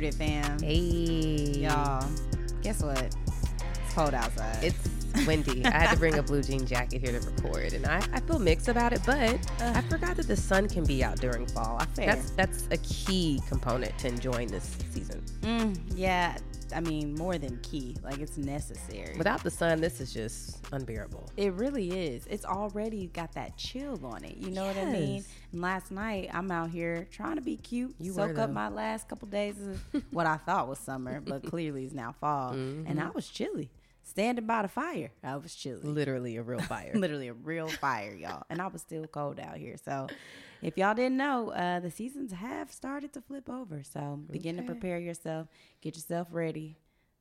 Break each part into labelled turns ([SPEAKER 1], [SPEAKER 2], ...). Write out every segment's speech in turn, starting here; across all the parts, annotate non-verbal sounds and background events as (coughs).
[SPEAKER 1] Rooted fam?
[SPEAKER 2] Hey.
[SPEAKER 1] Y'all, guess what? It's cold outside.
[SPEAKER 2] It's windy. I had to bring a blue jean jacket here to record, and I, I feel mixed about it, but I forgot that the sun can be out during fall. I
[SPEAKER 1] think
[SPEAKER 2] That's that's a key component to enjoying this season.
[SPEAKER 1] Mm, yeah, I mean, more than key. Like, it's necessary.
[SPEAKER 2] Without the sun, this is just unbearable.
[SPEAKER 1] It really is. It's already got that chill on it. You know what I mean?
[SPEAKER 2] Yes.
[SPEAKER 1] And last night, I'm out here trying to be cute,
[SPEAKER 2] You
[SPEAKER 1] soak up my last couple days of (laughs) what I thought was summer, but clearly is now fall. And
[SPEAKER 2] Mm-hmm.
[SPEAKER 1] I was chilly, standing by the fire. I was chilly.
[SPEAKER 2] Literally a real (laughs) fire.
[SPEAKER 1] literally a real fire, y'all. And I was still cold out here. So, if y'all didn't know, uh, the seasons have started to flip over. So, begin to prepare yourself, get yourself ready.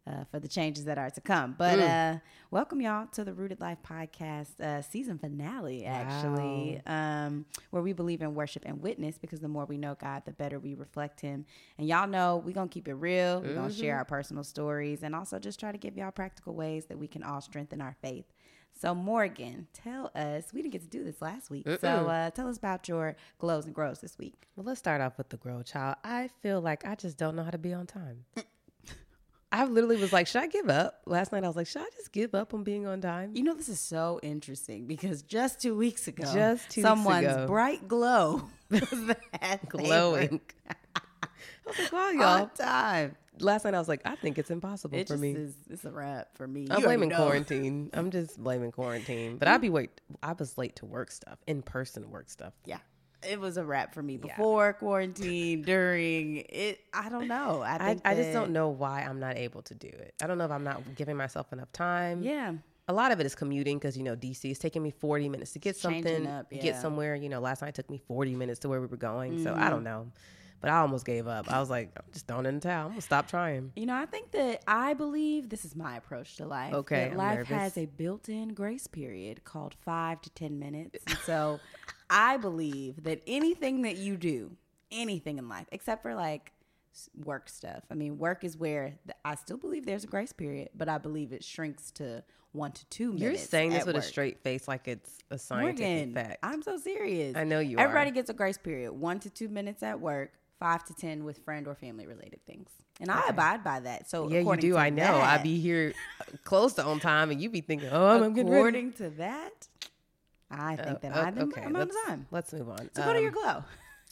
[SPEAKER 1] Uh, for the changes that are to come. But
[SPEAKER 2] Mm.
[SPEAKER 1] uh, welcome y'all to the Rooted Life podcast uh, season finale, actually, um, where we believe in worship and witness because the more we know God, the better we reflect Him. And y'all know we're going to keep it real. We're going to
[SPEAKER 2] Mm-hmm.
[SPEAKER 1] share our personal stories and also just try to give y'all practical ways that we can all strengthen our faith. So, Morgan, tell us, we didn't get to do this last week. So, uh, tell us about your glows and grows this week.
[SPEAKER 2] Well, let's start off with the grow child. I feel like I just don't know how to be on time. I literally was like, should I give up? Last night I was like, should I just give up on being on time?
[SPEAKER 1] You know, this is so interesting because just two weeks ago,
[SPEAKER 2] Just two weeks
[SPEAKER 1] someone's
[SPEAKER 2] ago.
[SPEAKER 1] bright glow (laughs) that (laughs)
[SPEAKER 2] Glowing. (laughs) I was like, wow, y'all.
[SPEAKER 1] on time.
[SPEAKER 2] Last night I was like, I think it's impossible
[SPEAKER 1] It
[SPEAKER 2] for me.
[SPEAKER 1] is. It's a wrap for me.
[SPEAKER 2] I'm
[SPEAKER 1] You
[SPEAKER 2] blaming quarantine. I'm just blaming quarantine. But I'd be wait. I was late to work stuff, in person work stuff.
[SPEAKER 1] Yeah, it was a wrap for me
[SPEAKER 2] Yeah.
[SPEAKER 1] before quarantine, during it. I don't know. I
[SPEAKER 2] I,
[SPEAKER 1] think
[SPEAKER 2] I just don't know why I'm not able to do it. I don't know if I'm not giving myself enough time.
[SPEAKER 1] Yeah,
[SPEAKER 2] A lot of it is commuting because you know DC is taking me 40 minutes to get
[SPEAKER 1] It's
[SPEAKER 2] something,
[SPEAKER 1] up,
[SPEAKER 2] get somewhere. You know, last night took me 40 minutes to where we were going. So
[SPEAKER 1] Mm-hmm.
[SPEAKER 2] I don't know, but I almost gave up. I was like, I'm just throwing in the towel. I'm gonna stop trying.
[SPEAKER 1] you know, I think that I believe this is my approach to life.
[SPEAKER 2] Okay,
[SPEAKER 1] life
[SPEAKER 2] nervous.
[SPEAKER 1] has a built-in grace period called five to ten minutes, and so (laughs) I believe that anything that you do, anything in life, except for like work stuff. I mean, work is where th- I still believe there's a grace period, but I believe it shrinks to one to two minutes.
[SPEAKER 2] You're saying this with
[SPEAKER 1] work.
[SPEAKER 2] a straight face, like it's a scientific
[SPEAKER 1] Morgan,
[SPEAKER 2] fact.
[SPEAKER 1] I'm so serious.
[SPEAKER 2] I know you are.
[SPEAKER 1] Everybody gets a grace period, one to two minutes at work, five to ten with friend or family related things, and I abide by that. So
[SPEAKER 2] yeah, you do. I know. I
[SPEAKER 1] that-
[SPEAKER 2] be here uh, close to on time, and you be thinking, oh, I'm getting ready.
[SPEAKER 1] according to that. I think that
[SPEAKER 2] Uh,
[SPEAKER 1] I'm,
[SPEAKER 2] okay,
[SPEAKER 1] I'm on
[SPEAKER 2] let's,
[SPEAKER 1] time.
[SPEAKER 2] let's move on.
[SPEAKER 1] So go to your
[SPEAKER 2] Um,
[SPEAKER 1] glow.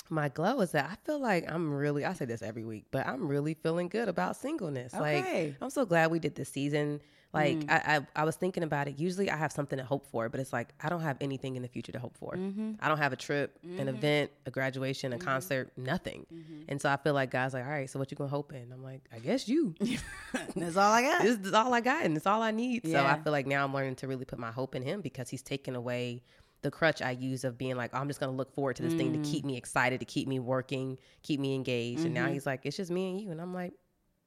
[SPEAKER 2] My glow is that I feel like I'm really, I say this every week, but I'm really feeling good about singleness.
[SPEAKER 1] Okay.
[SPEAKER 2] Like, I'm so glad we did this season. Like, mm. I, I, I was thinking about it. Usually I have something to hope for, but it's like, I don't have anything in the future to hope for. Mm-hmm. I don't have a trip, an mm-hmm. event, a graduation, a mm-hmm. concert, nothing. And so I feel like God's like, all right, so what you gonna hope in? I'm like, I guess you. (laughs)
[SPEAKER 1] That's all I got.
[SPEAKER 2] this is all I got and it's all I need. So I feel like now I'm learning to really put my hope in him because he's taken away the crutch I use of being like, oh, I'm just gonna look forward to this thing to mm. keep me excited, to keep me working, keep me engaged. And now he's like, it's just me and you. And I'm like,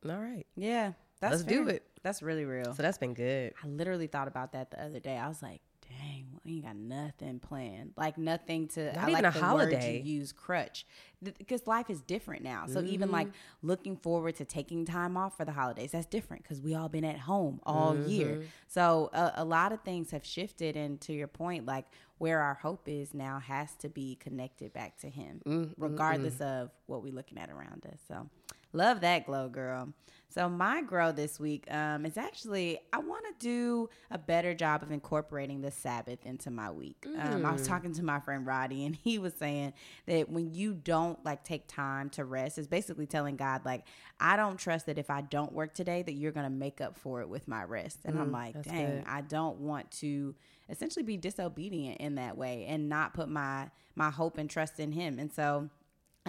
[SPEAKER 2] all right.
[SPEAKER 1] yeah, that's
[SPEAKER 2] Let's do it.
[SPEAKER 1] That's really real.
[SPEAKER 2] So that's been good.
[SPEAKER 1] I literally thought about that the other day. I was like, dang, we ain't got nothing planned. Like nothing to
[SPEAKER 2] Not
[SPEAKER 1] I
[SPEAKER 2] even
[SPEAKER 1] like
[SPEAKER 2] a
[SPEAKER 1] the
[SPEAKER 2] holiday.
[SPEAKER 1] Use crutch. Because life is different now. So even like
[SPEAKER 2] Mm-hmm.
[SPEAKER 1] looking forward to taking time off for the holidays, that's different because we all been at home all
[SPEAKER 2] Mm-hmm.
[SPEAKER 1] year. So a, a lot of things have shifted and to your point, like where our hope is now has to be connected back to him,
[SPEAKER 2] Mm-hmm.
[SPEAKER 1] regardless of what we're looking at around us. So love that glow girl. So my grow this week um, is actually I want to do a better job of incorporating the Sabbath into my week. Um, I was talking to my friend Roddy, and he was saying that when you don't like take time to rest, it's basically telling God like I don't trust that if I don't work today, that you're gonna make up for it with my rest. And I'm like, dang,
[SPEAKER 2] good.
[SPEAKER 1] I don't want to essentially be disobedient in that way and not put my my hope and trust in Him. And so.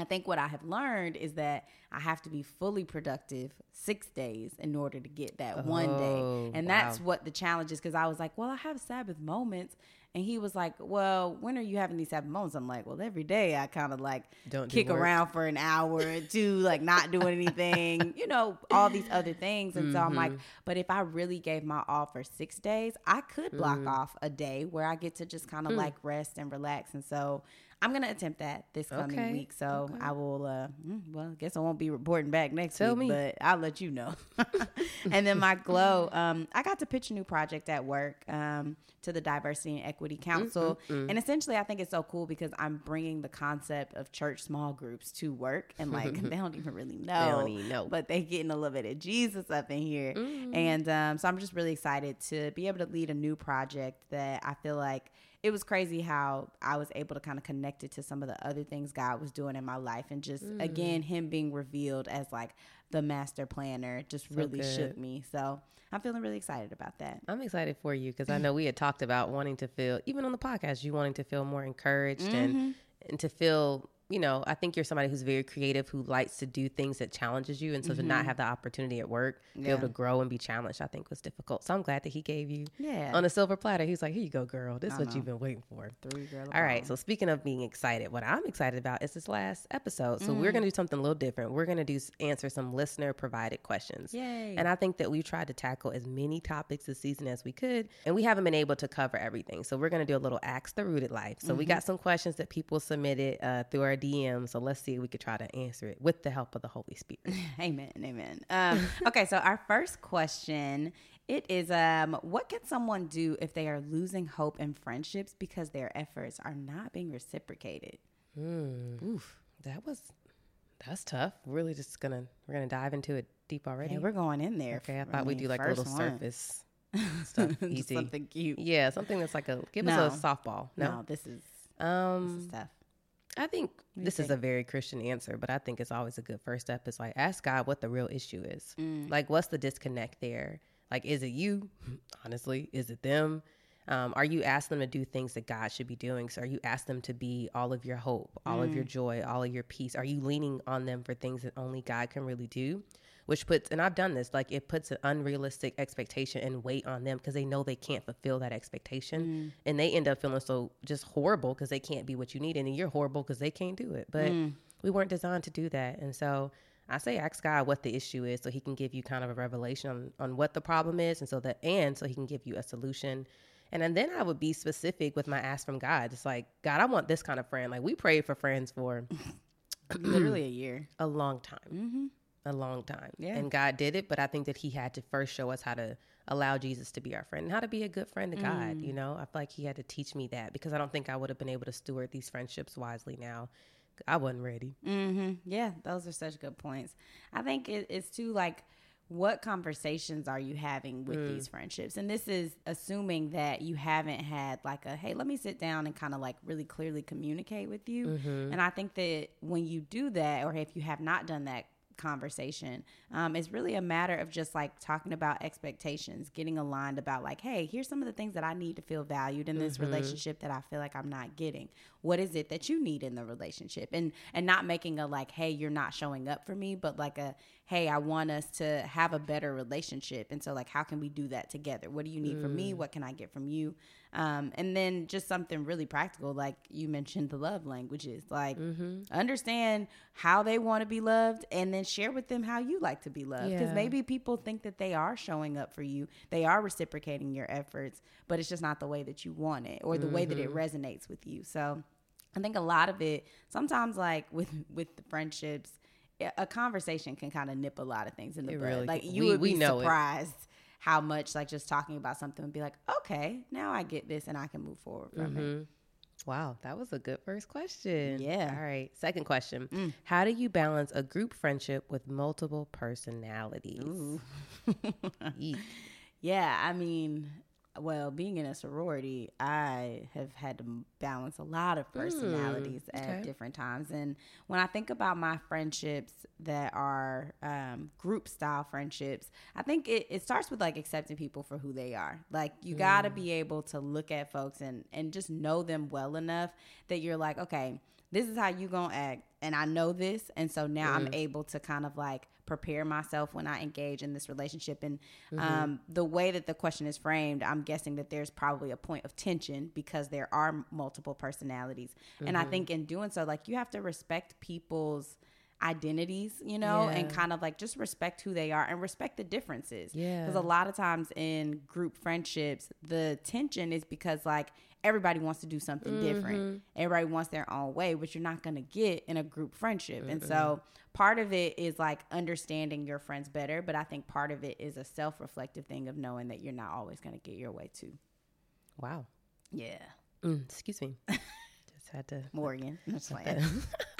[SPEAKER 1] I think what I have learned is that I have to be fully productive six days in order to get that one
[SPEAKER 2] Oh,
[SPEAKER 1] day. And that's
[SPEAKER 2] wow.
[SPEAKER 1] what the challenge is because I was like, well, I have Sabbath moments. And he was like, well, when are you having these Sabbath moments? I'm like, well, every day I kind of like
[SPEAKER 2] Don't
[SPEAKER 1] kick around for an hour or two, like not doing anything, (laughs) you know, all these other things. And so I'm like,
[SPEAKER 2] Mm-hmm.
[SPEAKER 1] but if I really gave my all for six days, I could block
[SPEAKER 2] Mm.
[SPEAKER 1] off a day where I get to just kind of like rest and relax. And so I'm gonna attempt that this coming
[SPEAKER 2] Okay,
[SPEAKER 1] week. So
[SPEAKER 2] okay.
[SPEAKER 1] I will. Uh, mm, well, I guess I won't be reporting back next
[SPEAKER 2] Tell
[SPEAKER 1] week,
[SPEAKER 2] me.
[SPEAKER 1] but I'll let you know. (laughs) and then my glow. (laughs) Um, I got to pitch a new project at work um, to the Diversity and Equity Council, and essentially, I think it's so cool because I'm bringing the concept of church small groups to work, and like (laughs) they don't even really know,
[SPEAKER 2] don't even know.
[SPEAKER 1] but they getting a little bit of Jesus up in here,
[SPEAKER 2] Mm-hmm.
[SPEAKER 1] and um, so I'm just really excited to be able to lead a new project that I feel like it was crazy how I was able to kind of connect it to some of the other things God was doing in my life. And just
[SPEAKER 2] Mm.
[SPEAKER 1] again, Him being revealed as like the master planner just really
[SPEAKER 2] good.
[SPEAKER 1] shook me. So I'm feeling really excited about that.
[SPEAKER 2] I'm excited for you because I (laughs) know we had talked about wanting to feel, even on the podcast, you wanting to feel more encouraged
[SPEAKER 1] Mm-hmm.
[SPEAKER 2] and and to feel, you know, I think you're somebody who's very creative, who likes to do things that challenges you, and so to not have the opportunity at work, be
[SPEAKER 1] Mm-hmm.
[SPEAKER 2] Able to grow and be challenged, I think was difficult. So I'm glad that he gave you
[SPEAKER 1] Yeah.
[SPEAKER 2] on a silver platter. He's like, here you go, girl. This is what you've been waiting for.
[SPEAKER 1] Three girl.
[SPEAKER 2] All right. So speaking of being excited, what I'm excited about is this last episode. So
[SPEAKER 1] Mm.
[SPEAKER 2] we're going to do something a little different. We're going to do answer some listener provided questions.
[SPEAKER 1] Yay.
[SPEAKER 2] And I think that we've tried to tackle as many topics this season as we could, and we haven't been able to cover everything. So we're going to do a little ask the rooted life. So we
[SPEAKER 1] Mm-hmm.
[SPEAKER 2] got some questions that people submitted uh, through our DM. So let's see if we could try to answer it with the help of the Holy Spirit. (laughs)
[SPEAKER 1] Amen. Amen. Um, (laughs) okay, so our first question it is um what can someone do if they are losing hope in friendships because their efforts are not being reciprocated?
[SPEAKER 2] Oof, that was that's tough. Really, just gonna we're gonna dive into it deep already.
[SPEAKER 1] Yeah, we're going in there.
[SPEAKER 2] okay, I thought we'd do like a little
[SPEAKER 1] one.
[SPEAKER 2] surface (laughs) stuff, easy.
[SPEAKER 1] something cute.
[SPEAKER 2] Yeah, something that's like a give
[SPEAKER 1] No.
[SPEAKER 2] us a softball.
[SPEAKER 1] No,
[SPEAKER 2] No,
[SPEAKER 1] this is
[SPEAKER 2] um,
[SPEAKER 1] this is tough.
[SPEAKER 2] I think this is a very Christian answer, but I think it's always a good first step. Is like ask God what the real issue is.
[SPEAKER 1] Mm.
[SPEAKER 2] Like, what's the disconnect there? Like, is it you? (laughs) Honestly, is it them? Um, are you asking them to do things that God should be doing? So, are you asking them to be all of your hope, all of your joy, all of your peace? Are you leaning on them for things that only God can really do? Which puts, and I've done this, like it puts an unrealistic expectation and weight on them because they know they can't fulfill that expectation. Mm. And they end up feeling so just horrible because they can't be what you need. And you're horrible because they can't do it. But mm. we weren't designed to do that. And so I say ask God what the issue is so he can give you kind of a revelation on, on what the problem is and so that and so he can give you a solution. And, and then I would be specific with my ask from God. It's like, God, I want this kind of friend. Like we prayed for friends for (coughs)
[SPEAKER 1] Literally a year.
[SPEAKER 2] a long time. Mm-hmm. A long time.
[SPEAKER 1] Yeah.
[SPEAKER 2] And God did it, but I think that he had to first show us how to allow Jesus to be our friend and how to be a good friend to God. You mm. know, I feel like he had to teach me that because I don't think I would have been able to steward these friendships wisely now. I wasn't ready.
[SPEAKER 1] Mm-hmm. Yeah, those are such good points. I think it, it's too like, what conversations are you having with mm. these friendships? And this is assuming that you haven't had like a, hey, let me sit down and kind of like really clearly communicate with you. Mm-hmm. And I think that when you do that, or if you have not done that conversation, um, it's really a matter of just like talking about expectations, getting aligned about like, hey, here's some of the things that I need to feel valued in this relationship that I feel like I'm not getting. What is it that you need in the relationship? And and not making a like, hey, you're not showing up for me, but like a hey, I want us to have a better relationship. And so like how can we do that together? What do you need from me? Mm. What can I get from you? Um, and then just something really practical, like you mentioned the love languages. Like mm-hmm. understand how they want to be loved and then share with them how you like to be loved. Because
[SPEAKER 2] Yeah.
[SPEAKER 1] maybe people think that they are showing up for you, they are reciprocating your efforts, but it's just not the way that you want it or the way that it mm-hmm. resonates with you. So I think a lot of it sometimes like with with the friendships, a- conversation can kind of nip a lot of things in the
[SPEAKER 2] It
[SPEAKER 1] bud.
[SPEAKER 2] really
[SPEAKER 1] like you
[SPEAKER 2] We-
[SPEAKER 1] would be
[SPEAKER 2] know it.
[SPEAKER 1] surprised how much like just talking about something would be like, okay, now I get this and I can move forward from it. Mm-hmm.
[SPEAKER 2] Wow, that was a good first question.
[SPEAKER 1] Yeah.
[SPEAKER 2] All right. Second question. Mm. How do you balance a group friendship with multiple personalities? (laughs)
[SPEAKER 1] Yeah, I mean, well, being in a sorority, I have had to balance a lot of personalities
[SPEAKER 2] okay.
[SPEAKER 1] at different times. And when I think about my friendships that are um, group style friendships, I think it, it starts with like accepting people for who they are. Like, you got to be able to look at folks and, and just know them well enough that you're like, okay, this is how you gonna act and i know this and so now i'm able to kind of like prepare myself when i engage in this relationship. And um, the way that the question is framed i'm guessing that there's probably a point of tension because there are multiple personalities. And i think in doing so like you have to respect people's identities, you know, and kind of like just respect who they are and respect the differences.
[SPEAKER 2] Yeah.
[SPEAKER 1] Because a lot of times in group friendships, the tension is because like everybody wants to do something
[SPEAKER 2] Mm-hmm.
[SPEAKER 1] different. Everybody wants their own way, which you're not going to get in a group friendship. And so part of it is like understanding your friends better, but I think part of it is a self-reflective thing of knowing that you're not always going to get your way too.
[SPEAKER 2] Wow.
[SPEAKER 1] Yeah.
[SPEAKER 2] Mm, excuse me. (laughs) Just had to.
[SPEAKER 1] Morgan. I'm just
[SPEAKER 2] that.
[SPEAKER 1] playing. (laughs)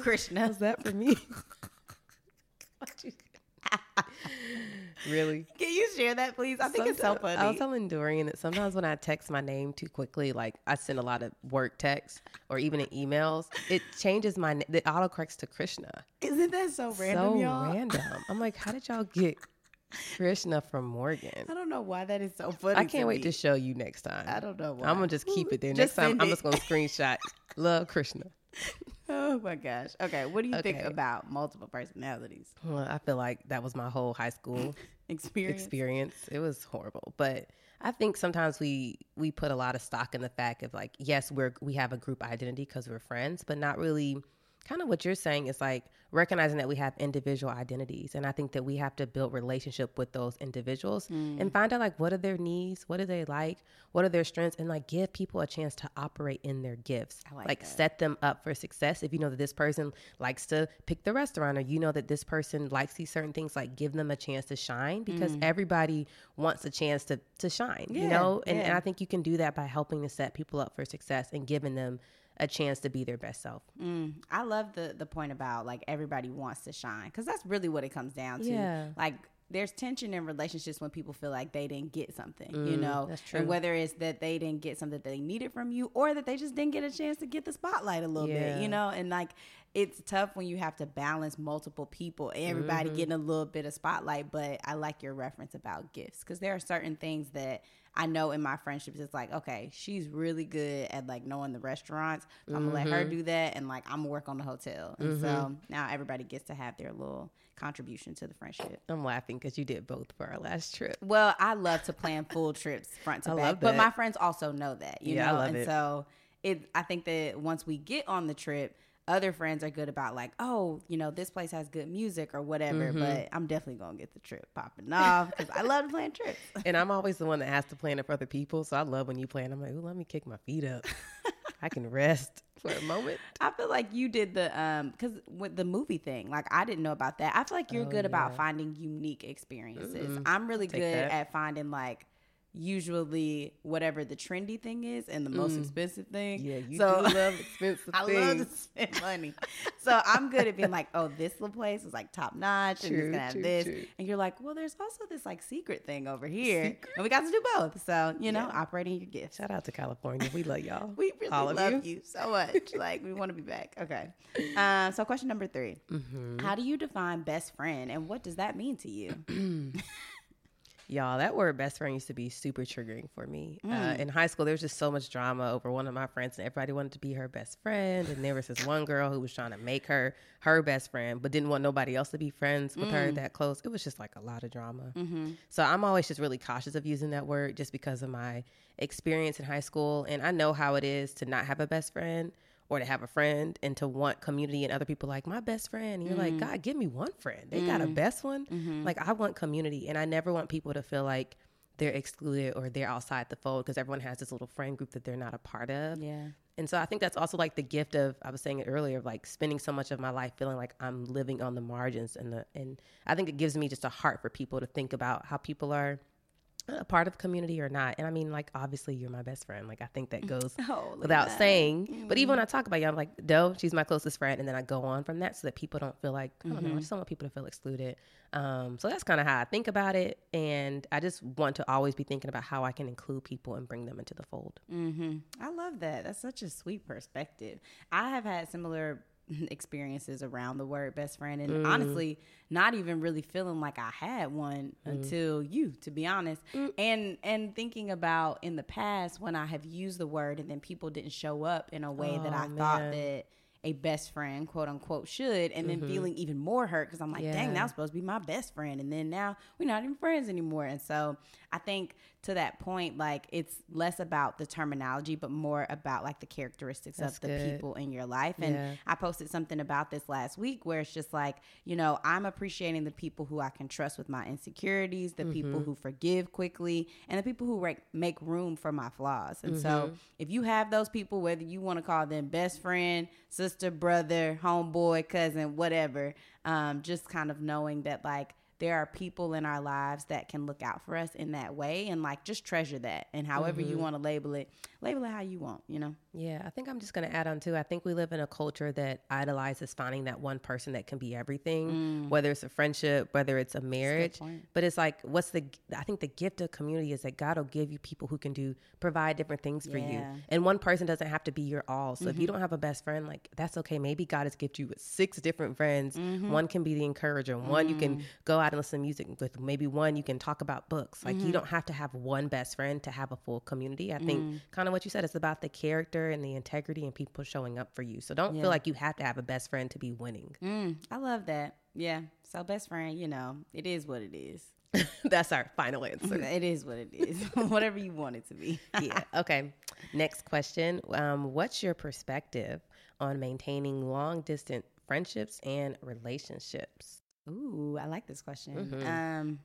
[SPEAKER 1] Krishna.
[SPEAKER 2] How's that for me? (laughs) really?
[SPEAKER 1] Can you share that, please? I think it's so funny.
[SPEAKER 2] I was telling Dorian that sometimes when I text my name too quickly, like I send a lot of work texts or even in emails, it changes my na- it autocorrects to Krishna.
[SPEAKER 1] Isn't that so random,
[SPEAKER 2] so
[SPEAKER 1] y'all?
[SPEAKER 2] random. I'm like, how did y'all get Krishna from Morgan?
[SPEAKER 1] I don't know why that is so funny.
[SPEAKER 2] I can't wait
[SPEAKER 1] me.
[SPEAKER 2] to show you next time.
[SPEAKER 1] I don't know why.
[SPEAKER 2] I'm gonna just keep it there.
[SPEAKER 1] Just
[SPEAKER 2] Next time,
[SPEAKER 1] send
[SPEAKER 2] I'm just gonna screenshot. Love Krishna. (laughs)
[SPEAKER 1] Oh my gosh. Okay, what do you think about multiple personalities
[SPEAKER 2] Well, I feel like that was my whole high school (laughs)
[SPEAKER 1] experience?
[SPEAKER 2] experience. It was horrible, but I think sometimes we we put a lot of stock in the fact of like, yes, we're we have a group identity because we're friends, but not really. Kind of what you're saying is like recognizing that we have individual identities, and I think that we have to build relationship with those individuals
[SPEAKER 1] Mm.
[SPEAKER 2] and find out like what are their needs, what do they like, what are their strengths, and like give people a chance to operate in their gifts.
[SPEAKER 1] I like that.
[SPEAKER 2] set them up for success. If you know that this person likes to pick the restaurant, or you know that this person likes these certain things, like give them a chance to shine because everybody wants a chance to to shine. you
[SPEAKER 1] Mm.
[SPEAKER 2] Know, and, and. I think you can do that by helping to set people up for success and giving them a chance to be their best self.
[SPEAKER 1] Mm, I love the the point about like everybody wants to shine because that's really what it comes down to.
[SPEAKER 2] Yeah.
[SPEAKER 1] Like there's tension in relationships when people feel like they didn't get something, you know,
[SPEAKER 2] Mm, that's true.
[SPEAKER 1] and whether it's that they didn't get something that they needed from you or that they just didn't get a chance to get the spotlight a little bit, you know, and like it's tough when you have to balance multiple people, everybody
[SPEAKER 2] Mm-hmm.
[SPEAKER 1] getting a little bit of spotlight. But I like your reference about gifts because there are certain things that I know in my friendships, it's like, okay, she's really good at like knowing the restaurants. So I'm gonna let
[SPEAKER 2] Mm-hmm.
[SPEAKER 1] her do that, and like I'm gonna work on the hotel. And so now everybody gets to have their little contribution to the friendship.
[SPEAKER 2] I'm laughing because you did both for our last trip.
[SPEAKER 1] Well, I love to plan full trips front (laughs) to
[SPEAKER 2] I
[SPEAKER 1] back,
[SPEAKER 2] love
[SPEAKER 1] but my friends also know that, you
[SPEAKER 2] Yeah,
[SPEAKER 1] know, and
[SPEAKER 2] it.
[SPEAKER 1] so it. I think that once we get on the trip. Other friends are good about like, oh, you know, this place has good music or whatever.
[SPEAKER 2] Mm-hmm.
[SPEAKER 1] But I'm definitely gonna get the trip popping off because I love to plan trips. (laughs)
[SPEAKER 2] And I'm always the one that has to plan it for other people. So I love when you plan. I'm like, ooh, let me kick my feet up. I can rest for a moment. (laughs)
[SPEAKER 1] I feel like you did the um because with the movie thing, like I didn't know about that. I feel like you're
[SPEAKER 2] Oh,
[SPEAKER 1] good about finding unique experiences. I'm really
[SPEAKER 2] take
[SPEAKER 1] good
[SPEAKER 2] that.
[SPEAKER 1] at finding like usually whatever the trendy thing is and the most expensive thing.
[SPEAKER 2] Mm. Yeah, you
[SPEAKER 1] so,
[SPEAKER 2] do (laughs) love expensive
[SPEAKER 1] I
[SPEAKER 2] things.
[SPEAKER 1] love to spend money. so I'm good at being like, oh, this little place is like top notch and it's gonna have
[SPEAKER 2] true,
[SPEAKER 1] this.
[SPEAKER 2] true.
[SPEAKER 1] And you're like, well, there's also this like secret thing over here. And we got to do both. So, you know, operating your gift.
[SPEAKER 2] Shout out to California. We love y'all. (laughs)
[SPEAKER 1] We really
[SPEAKER 2] All
[SPEAKER 1] love
[SPEAKER 2] you.
[SPEAKER 1] you. so much. like we want to be back. Okay. Um, so question number 3
[SPEAKER 2] Mm-hmm.
[SPEAKER 1] How do you define best friend, and what does that mean to you? (clears throat)
[SPEAKER 2] Y'all, that word best friend used to be super triggering for me.
[SPEAKER 1] Mm.
[SPEAKER 2] Uh, in high school, there was just so much drama over one of my friends, and everybody wanted to be her best friend. And there was this one girl who was trying to make her her best friend, but didn't want nobody else to be friends with
[SPEAKER 1] Mm.
[SPEAKER 2] her that close. It was just like a lot of drama.
[SPEAKER 1] Mm-hmm.
[SPEAKER 2] So I'm always just really cautious of using that word just because of my experience in high school. And I know how it is to not have a best friend or to have a friend and to want community and other people like my best friend. And you're like, mm-hmm. God, give me one friend. They got a mm-hmm. best one. Mm-hmm. Like I want community. And I never want people to feel like they're excluded or they're outside the fold because everyone has this little friend group that they're not a part of.
[SPEAKER 1] Yeah.
[SPEAKER 2] And so I think that's also like the gift of I was saying it earlier of like spending so much of my life feeling like I'm living on the margins and the and I think it gives me just a heart for people to think about how people are a part of community or not. And I mean like obviously you're my best friend. Like I think that (laughs) goes
[SPEAKER 1] Oh,
[SPEAKER 2] without
[SPEAKER 1] that.
[SPEAKER 2] saying. But even when I talk about you, I'm like, Doe, she's my closest friend and then I go on from that so that people don't feel like I don't know, I just don't want people to feel excluded. Um, so that's kind of how I think about it. And I just want to always be thinking about how I can include people and bring them into the fold.
[SPEAKER 1] Mm-hmm. I love that. That's such a sweet perspective. I have had similar (laughs) experiences around the word best friend, and mm. honestly, not even really feeling like I had one mm. until you, to be honest. Mm. And and thinking about in the past when I have used the word, and then people didn't show up in a way that
[SPEAKER 2] Oh,
[SPEAKER 1] I thought that a best friend, quote unquote, should, and then mm-hmm. feeling even more hurt because I'm like, yeah. dang, that was supposed to be my best friend, and then now we're not even friends anymore. And so I think to that point, like it's less about the terminology, but more about like the characteristics That's of the good. people in your life. And yeah. I posted something about this last week where it's just like, you know, I'm appreciating the people who I can trust with my insecurities, the mm-hmm. people who forgive quickly, and the people who re- make room for my flaws. And mm-hmm. so if you have those people, whether you want to call them best friend, sister, brother, homeboy, cousin, whatever, um, just kind of knowing that like there are people in our lives that can look out for us in that way and like just treasure that and however mm-hmm. you want to label it label it how you want you know
[SPEAKER 2] yeah i think i'm just going to add on too i think we live in a culture that idolizes finding that one person that can be everything mm. whether it's a friendship whether it's a marriage but it's like what's the i think the gift of community is that god will give you people who can do provide different things for yeah. you and one person doesn't have to be your all so mm-hmm. if you mm-hmm. don't have a best friend like that's okay maybe god has gifted you with six different friends mm-hmm. one can be the encourager one you can mm. go out and listen to music with. Maybe one you can talk about books. Like mm-hmm. you don't have to have one best friend to have a full community. I think mm. kind of what you said. It's about the character and the integrity and people showing up for you. So don't yeah. feel like you have to have a best friend to be winning.
[SPEAKER 1] Mm, I love that. Yeah. So best friend, you know, it is what it is. (laughs)
[SPEAKER 2] That's our final answer. (laughs)
[SPEAKER 1] it is what it is. (laughs) Whatever you want it to be.
[SPEAKER 2] yeah. Okay. Next question. Um, what's your perspective on maintaining long distance friendships and relationships?
[SPEAKER 1] Ooh, I like this question. Mm-hmm. Um,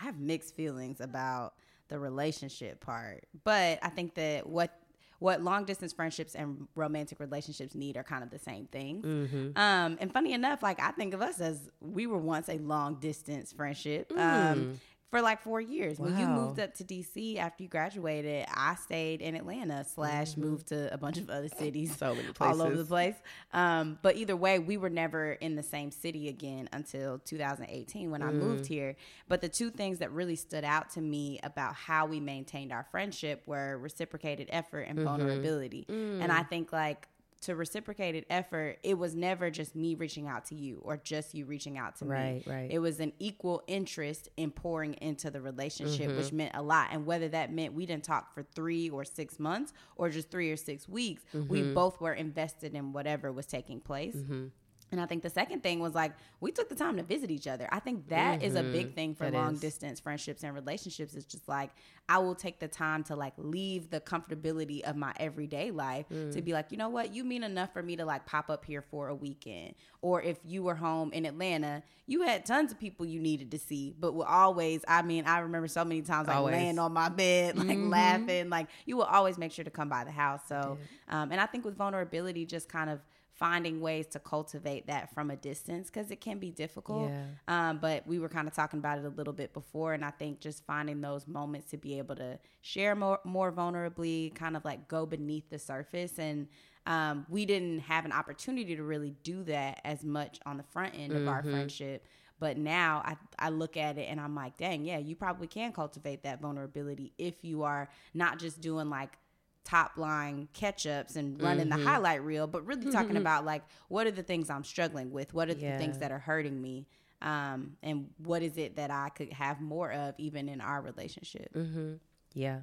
[SPEAKER 1] I have mixed feelings about the relationship part, but I think that what what long distance friendships and romantic relationships need are kind of the same thing. Mm-hmm. Um, and funny enough, like I think of us as we were once a long distance friendship. Um, mm. Um, for like four years. Wow. When you moved up to DC after you graduated, I stayed in Atlanta slash mm-hmm. moved to a bunch of other (laughs) cities,
[SPEAKER 2] so many
[SPEAKER 1] places. (laughs) all over the place. Um, but either way, we were never in the same city again until 2018 when mm. I moved here. But the two things that really stood out to me about how we maintained our friendship were reciprocated effort and mm-hmm. vulnerability. Mm. And I think like to reciprocated effort, it was never just me reaching out to you or just you reaching out to
[SPEAKER 2] right,
[SPEAKER 1] me.
[SPEAKER 2] Right, right.
[SPEAKER 1] It was an equal interest in pouring into the relationship, mm-hmm. which meant a lot. And whether that meant we didn't talk for three or six months or just three or six weeks, mm-hmm. we both were invested in whatever was taking place. Mm-hmm. And I think the second thing was like we took the time to visit each other. I think that mm-hmm. is a big mm-hmm. thing for that long is. distance friendships and relationships. It's just like I will take the time to like leave the comfortability of my everyday life mm. to be like, you know what, you mean enough for me to like pop up here for a weekend. Or if you were home in Atlanta, you had tons of people you needed to see, but will always, I mean, I remember so many times like always. laying on my bed, (laughs) like mm-hmm. laughing, like you will always make sure to come by the house. So, um, and I think with vulnerability, just kind of finding ways to cultivate that from a distance because it can be difficult. Yeah. Um, but we were kind of talking about it a little bit before, and I think just finding those moments to be able to share more more vulnerably, kind of like go beneath the surface and. Um, we didn't have an opportunity to really do that as much on the front end mm-hmm. of our mm-hmm. friendship. But now I, I look at it and I'm like, dang, yeah, you probably can cultivate that vulnerability if you are not just doing like top line catch ups and running mm-hmm. the highlight reel, but really talking mm-hmm. about like what are the things I'm struggling with? What are yeah. the things that are hurting me? Um, and what is it that I could have more of even in our relationship?
[SPEAKER 2] Mm-hmm. Yeah.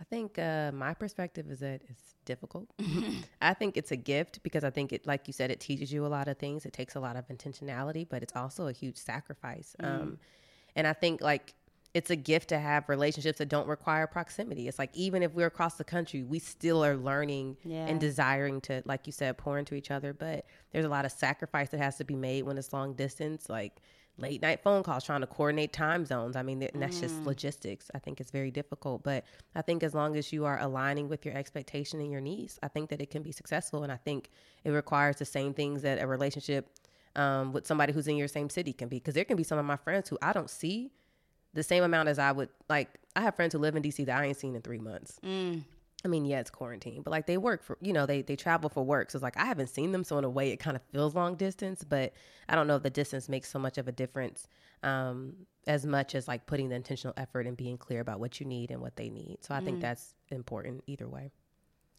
[SPEAKER 2] I think uh, my perspective is that it's difficult. (laughs) I think it's a gift because I think it, like you said, it teaches you a lot of things. It takes a lot of intentionality, but it's also a huge sacrifice. Mm. Um, and I think like it's a gift to have relationships that don't require proximity. It's like even if we're across the country, we still are learning yeah. and desiring to, like you said, pour into each other. But there's a lot of sacrifice that has to be made when it's long distance, like late night phone calls, trying to coordinate time zones. I mean, mm. that's just mm. logistics. I think it's very difficult. But I think as long as you are aligning with your expectation and your needs, I think that it can be successful. And I think it requires the same things that a relationship um, with somebody who's in your same city can be. Because there can be some of my friends who I don't see the same amount as I would like. I have friends who live in DC that I ain't seen in three months. Mm. I mean, yeah, it's quarantine, but like they work for, you know, they they travel for work. So it's like I haven't seen them, so in a way, it kind of feels long distance. But I don't know if the distance makes so much of a difference, um, as much as like putting the intentional effort and being clear about what you need and what they need. So I mm. think that's important either way.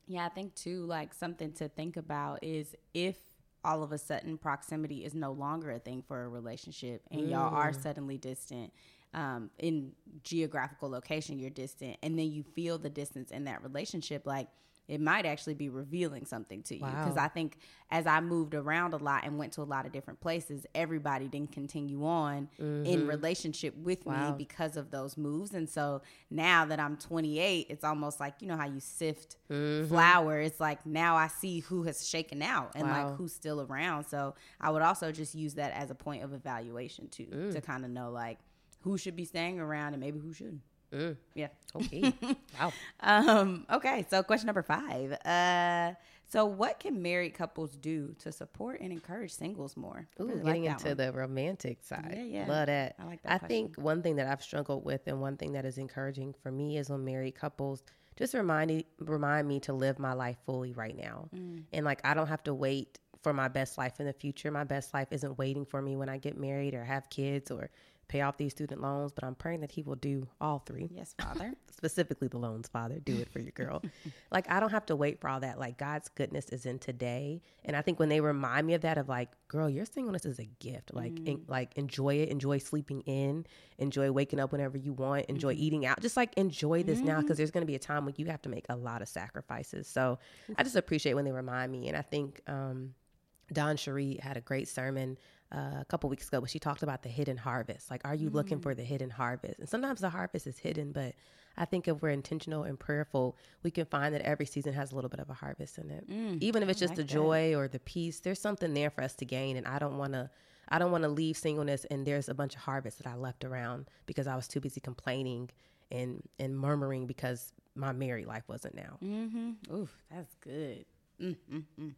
[SPEAKER 1] Yeah, I think too, like something to think about is if all of a sudden proximity is no longer a thing for a relationship and mm. y'all are mm. suddenly distant um, in geographical location, you're distant, and then you feel the distance in that relationship. Like, it might actually be revealing something to you because wow. I think as I moved around a lot and went to a lot of different places, everybody didn't continue on mm-hmm. in relationship with wow. me because of those moves. And so now that I'm 28, it's almost like you know how you sift mm-hmm. flour. It's like now I see who has shaken out and wow. like who's still around. So I would also just use that as a point of evaluation too, mm. to kind of know like who should be staying around and maybe who shouldn't. Mm. Yeah. Okay. (laughs) wow. Um, okay. So, question number five. Uh, so, what can married couples do to support and encourage singles more?
[SPEAKER 2] Ooh, really getting like into one. the romantic side. Yeah, yeah. Love that. I like that. I question. think one thing that I've struggled with, and one thing that is encouraging for me, is when married couples just remind remind me to live my life fully right now, mm. and like I don't have to wait for my best life in the future. My best life isn't waiting for me when I get married or have kids or pay off these student loans, but I'm praying that he will do all three.
[SPEAKER 1] Yes, Father. (laughs)
[SPEAKER 2] Specifically the loans, Father. Do it for your girl. (laughs) like, I don't have to wait for all that. Like, God's goodness is in today. And I think when they remind me of that, of like, girl, your singleness is a gift. Like, mm. in, like enjoy it. Enjoy sleeping in. Enjoy waking up whenever you want. Enjoy mm-hmm. eating out. Just like enjoy this mm-hmm. now because there's going to be a time when you have to make a lot of sacrifices. So I just (laughs) appreciate when they remind me. And I think, um, Don Cherie had a great sermon uh, a couple weeks ago, but she talked about the hidden harvest. Like, are you mm. looking for mm. the hidden harvest? And sometimes the harvest is hidden, but I think if we're intentional and prayerful, we can find that every season has a little bit of a harvest in it. Mm, Even if it's just like the joy that. or the peace, there's something there for us to gain. And I don't want to. I don't want to leave singleness and there's a bunch of harvest that I left around because I was too busy complaining and and murmuring because my married life wasn't now.
[SPEAKER 1] Mm-hmm. Oof, that's good. Mm-hmm.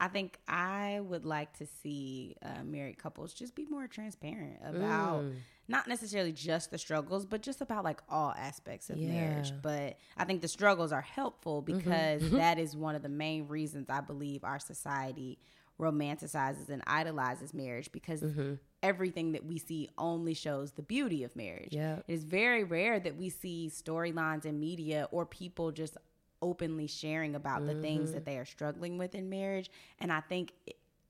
[SPEAKER 1] I think I would like to see uh, married couples just be more transparent about mm. not necessarily just the struggles, but just about like all aspects of yeah. marriage. But I think the struggles are helpful mm-hmm. because mm-hmm. that is one of the main reasons I believe our society romanticizes and idolizes marriage because mm-hmm. everything that we see only shows the beauty of marriage. Yeah. It is very rare that we see storylines in media or people just openly sharing about mm-hmm. the things that mm-hmm. they are struggling with in marriage. And I think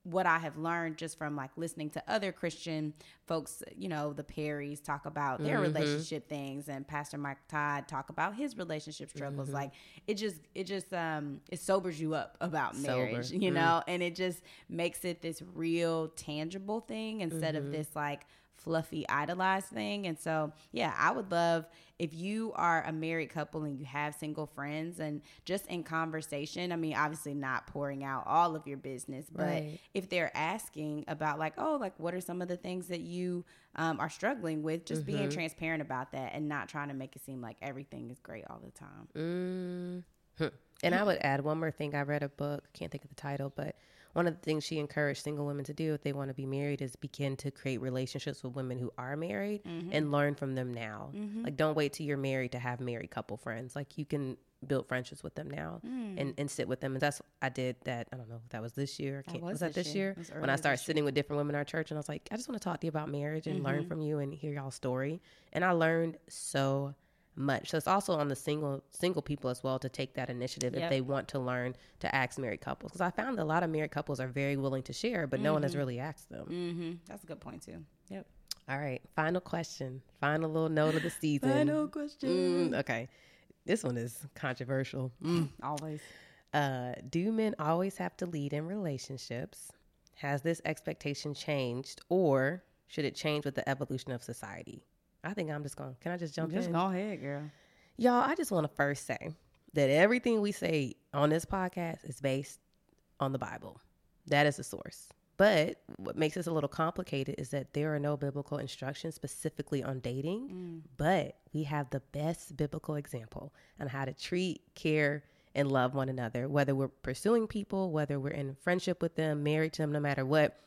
[SPEAKER 1] what I have learned just from like listening to other Christian folks, you know, the Perrys talk about their mm-hmm. relationship things and Pastor Mike Todd talk about his relationship struggles. Mm-hmm. Like it just it just um it sobers you up about marriage, Sober. you mm. know, and it just makes it this real tangible thing instead of mm-hmm. this like fluffy idolized thing. And so, yeah, I would love if you are a married couple and you have single friends and just in conversation, I mean, obviously not pouring out all of your business, but right. if they're asking about, like, oh, like, what are some of the things that you um, are struggling with, just mm-hmm. being transparent about that and not trying to make it seem like everything is great all the time.
[SPEAKER 2] Mm-hmm. And I would add one more thing. I read a book, can't think of the title, but one of the things she encouraged single women to do if they want to be married is begin to create relationships with women who are married mm-hmm. and learn from them now. Mm-hmm. Like, don't wait till you're married to have married couple friends. Like, you can build friendships with them now mm. and, and sit with them. And that's I did that. I don't know if that was this year. That was, was that this year? year? When I started sitting with different women in our church and I was like, I just want to talk to you about marriage and mm-hmm. learn from you and hear y'all story. And I learned so much. So it's also on the single single people as well to take that initiative yep. if they want to learn to ask married couples. Because I found a lot of married couples are very willing to share, but mm-hmm. no one has mm-hmm. really asked them.
[SPEAKER 1] Mm-hmm. That's a good point too. Yep.
[SPEAKER 2] All right, final question. Final little note of the season.
[SPEAKER 1] final question.
[SPEAKER 2] Mm, okay, this one is controversial. Mm. (laughs)
[SPEAKER 1] always.
[SPEAKER 2] Uh, do men always have to lead in relationships? Has this expectation changed, or should it change with the evolution of society? I think I'm just going. Can I just jump
[SPEAKER 1] just
[SPEAKER 2] in?
[SPEAKER 1] Just go ahead, girl.
[SPEAKER 2] Y'all, I just want to first say that everything we say on this podcast is based on the Bible. That is the source. But what makes this a little complicated is that there are no biblical instructions specifically on dating, mm. but we have the best biblical example on how to treat, care, and love one another, whether we're pursuing people, whether we're in friendship with them, married to them, no matter what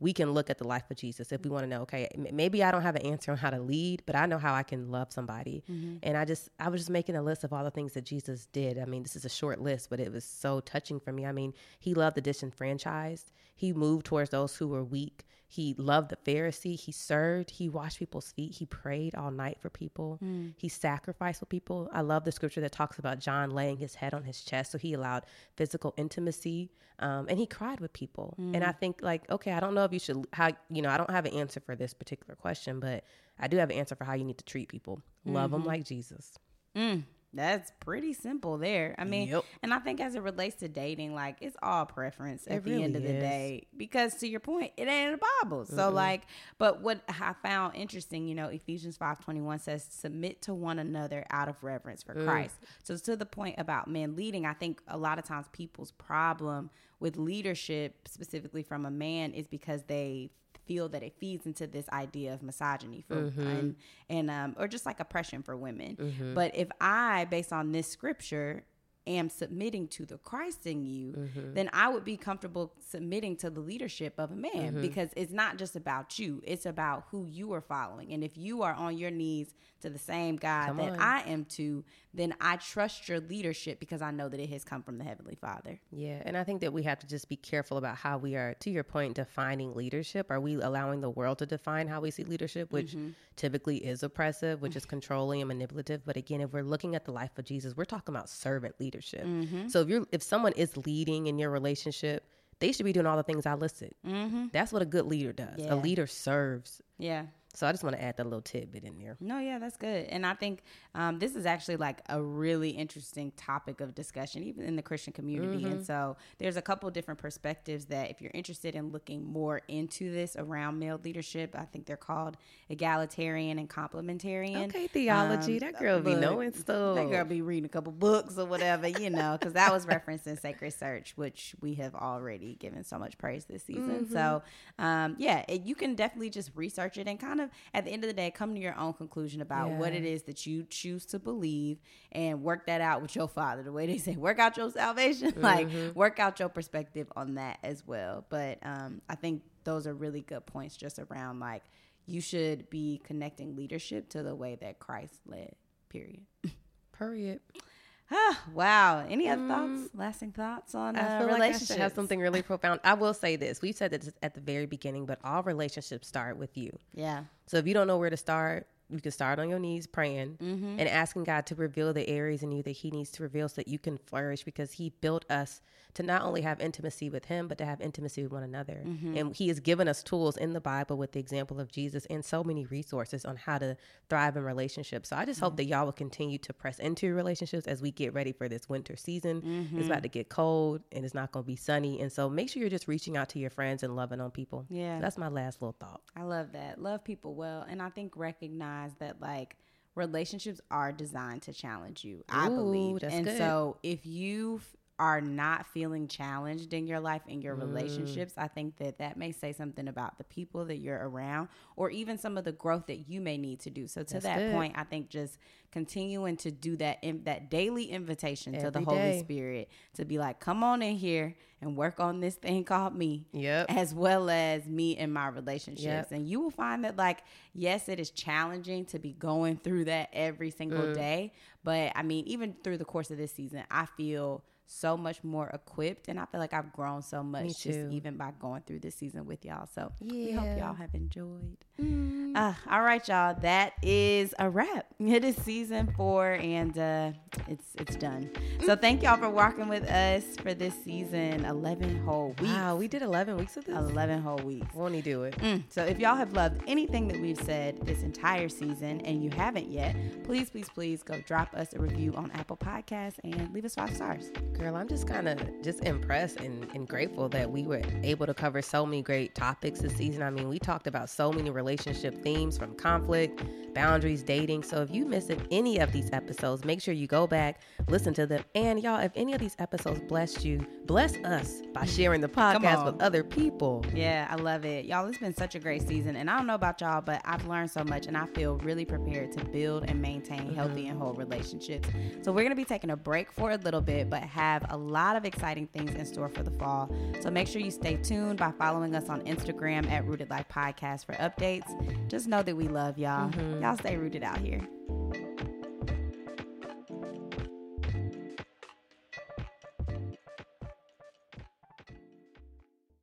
[SPEAKER 2] we can look at the life of Jesus if we want to know, okay, maybe I don't have an answer on how to lead, but I know how I can love somebody. Mm-hmm. And I just, I was just making a list of all the things that Jesus did. I mean, this is a short list, but it was so touching for me. I mean, he loved the disenfranchised, he moved towards those who were weak. He loved the Pharisee. He served. He washed people's feet. He prayed all night for people. Mm. He sacrificed for people. I love the scripture that talks about John laying his head on his chest. So he allowed physical intimacy. Um, and he cried with people. Mm. And I think, like, okay, I don't know if you should, how, you know, I don't have an answer for this particular question, but I do have an answer for how you need to treat people. Mm-hmm. Love them like Jesus.
[SPEAKER 1] Mm. That's pretty simple there. I mean,
[SPEAKER 2] Yep.
[SPEAKER 1] and I think as it relates to dating, like it's all preference at
[SPEAKER 2] It
[SPEAKER 1] the end of
[SPEAKER 2] really
[SPEAKER 1] the day. Because to your point, it ain't in the Bible. So like, but what I found interesting, you know, Ephesians five twenty one says, "Submit to one another out of reverence for Christ." So to the point about men leading, I think a lot of times people's problem with leadership, specifically from a man, is because they feel that it feeds into this idea of misogyny for mm-hmm. and and um or just like oppression for women. Mm-hmm. But if I, based on this scripture, am submitting to the Christ in you, mm-hmm. then I would be comfortable submitting to the leadership of a man because it's not just about you, it's about who you are following. And if you are on your knees to the same God
[SPEAKER 2] Come
[SPEAKER 1] that
[SPEAKER 2] on.
[SPEAKER 1] I am to, then I trust your leadership because I know that it has come from the Heavenly Father.
[SPEAKER 2] Yeah, and I think that we have to just be careful about how we are, to your point, defining leadership. Are we allowing the world to define how we see leadership, which mm-hmm. typically is oppressive, which is (laughs) controlling and manipulative? But again, if we're looking at the life of Jesus, we're talking about servant leadership. Mm-hmm. So if you're if someone is leading in your relationship, they should be doing all the things I listed. Mm-hmm. That's what a good leader does.
[SPEAKER 1] Yeah.
[SPEAKER 2] A leader serves.
[SPEAKER 1] Yeah.
[SPEAKER 2] So I just want to add that little tidbit in there.
[SPEAKER 1] No, yeah, that's good. And I think um, this is actually like a really interesting topic of discussion, even in the Christian community. And so there's a couple different perspectives that if you're interested in looking more into this around male leadership, I think they're called egalitarian and complementarian.
[SPEAKER 2] Okay, theology. that girl be
[SPEAKER 1] look,
[SPEAKER 2] knowing stuff.
[SPEAKER 1] That girl be reading a couple books or whatever, you know, because that was referenced in Sacred Search, which we have already given so much praise this season.
[SPEAKER 2] Mm-hmm.
[SPEAKER 1] So, um, yeah, it, you can definitely just research it and kind of, at the end of the day, come to your own conclusion about what it is that you choose to believe and work that out with your father. The way they say, work out your salvation, (laughs) like
[SPEAKER 2] Mm-hmm.
[SPEAKER 1] work out your perspective on that as well. But um, I think those are really good points just around like you should be connecting leadership to the way that Christ led. Period. (laughs)
[SPEAKER 2] Period.
[SPEAKER 1] Ah, wow. Any other thoughts? Lasting thoughts on uh,
[SPEAKER 2] Mm. I feel like I should have something really profound. I will say this. We said this at the very beginning, but all relationships start with you.
[SPEAKER 1] Yeah.
[SPEAKER 2] So if you don't know where to start, you can start on your knees praying mm-hmm. and asking God to reveal the areas in you that He needs to reveal so that you can flourish because He built us to not only have intimacy with Him, but to have intimacy with one another. Mm-hmm. And He has given us tools in the Bible with the example of Jesus and so many resources on how to thrive in relationships. So I just hope mm-hmm. that y'all will continue to press into your relationships as we get ready for this winter season. It's about to get cold and it's not going to be sunny. And so make sure you're just reaching out to your friends and loving on people.
[SPEAKER 1] Yeah.
[SPEAKER 2] That's my last little thought.
[SPEAKER 1] I love that. Love people well. And I think recognize that like relationships are designed to challenge you. I
[SPEAKER 2] Ooh,
[SPEAKER 1] believe. and
[SPEAKER 2] good.
[SPEAKER 1] so if you are not feeling challenged in your life in your
[SPEAKER 2] Mm.
[SPEAKER 1] relationships, I think that that may say something about the people that you're around or even some of the growth that you may need to do. So to
[SPEAKER 2] That's
[SPEAKER 1] that
[SPEAKER 2] good.
[SPEAKER 1] point, I think just continuing to do that in, that daily invitation to the Holy
[SPEAKER 2] day.
[SPEAKER 1] Spirit to be like, "Come on in here and work on this thing called me."
[SPEAKER 2] Yep.
[SPEAKER 1] as well as me and my relationships.
[SPEAKER 2] Yep.
[SPEAKER 1] And you will find that, like, yes, it is challenging to be going through that every single
[SPEAKER 2] Mm.
[SPEAKER 1] day. But I mean, even through the course of this season, I feel so much more equipped and I feel like I've grown so much just even by going through this season with y'all. So we hope y'all have enjoyed.
[SPEAKER 2] Mm.
[SPEAKER 1] Uh, all right, y'all. That is a wrap. (laughs) It is season four, and uh, it's it's done. So thank y'all for walking with us for this season. Eleven whole weeks.
[SPEAKER 2] Wow, we did 11 weeks of this.
[SPEAKER 1] 11 whole weeks.
[SPEAKER 2] Won't he do it?
[SPEAKER 1] Mm. So if y'all have loved anything that we've said this entire season and you haven't yet, please, please, please go drop us a review on Apple Podcasts and leave us five stars.
[SPEAKER 2] Girl, I'm just kind of just impressed and, and grateful that we were able to cover so many great topics this season. I mean, we talked about so many relationship themes from conflict, boundaries, dating. So if you missed any of these episodes, make sure you go back, listen to them. And y'all, if any of these episodes blessed you, bless us by sharing the podcast with other people.
[SPEAKER 1] Yeah, I love it. Y'all, it's been such a great season. And I don't know about y'all, but I've learned so much and I feel really prepared to build and maintain mm-hmm. healthy and whole relationships. So we're going to be taking a break for a little bit, but have a lot of exciting things in store for the fall. So make sure you stay tuned by following us on Instagram at Rooted Life Podcast for updates. Just know that we love y'all. Mm-hmm. Y'all stay rooted out here.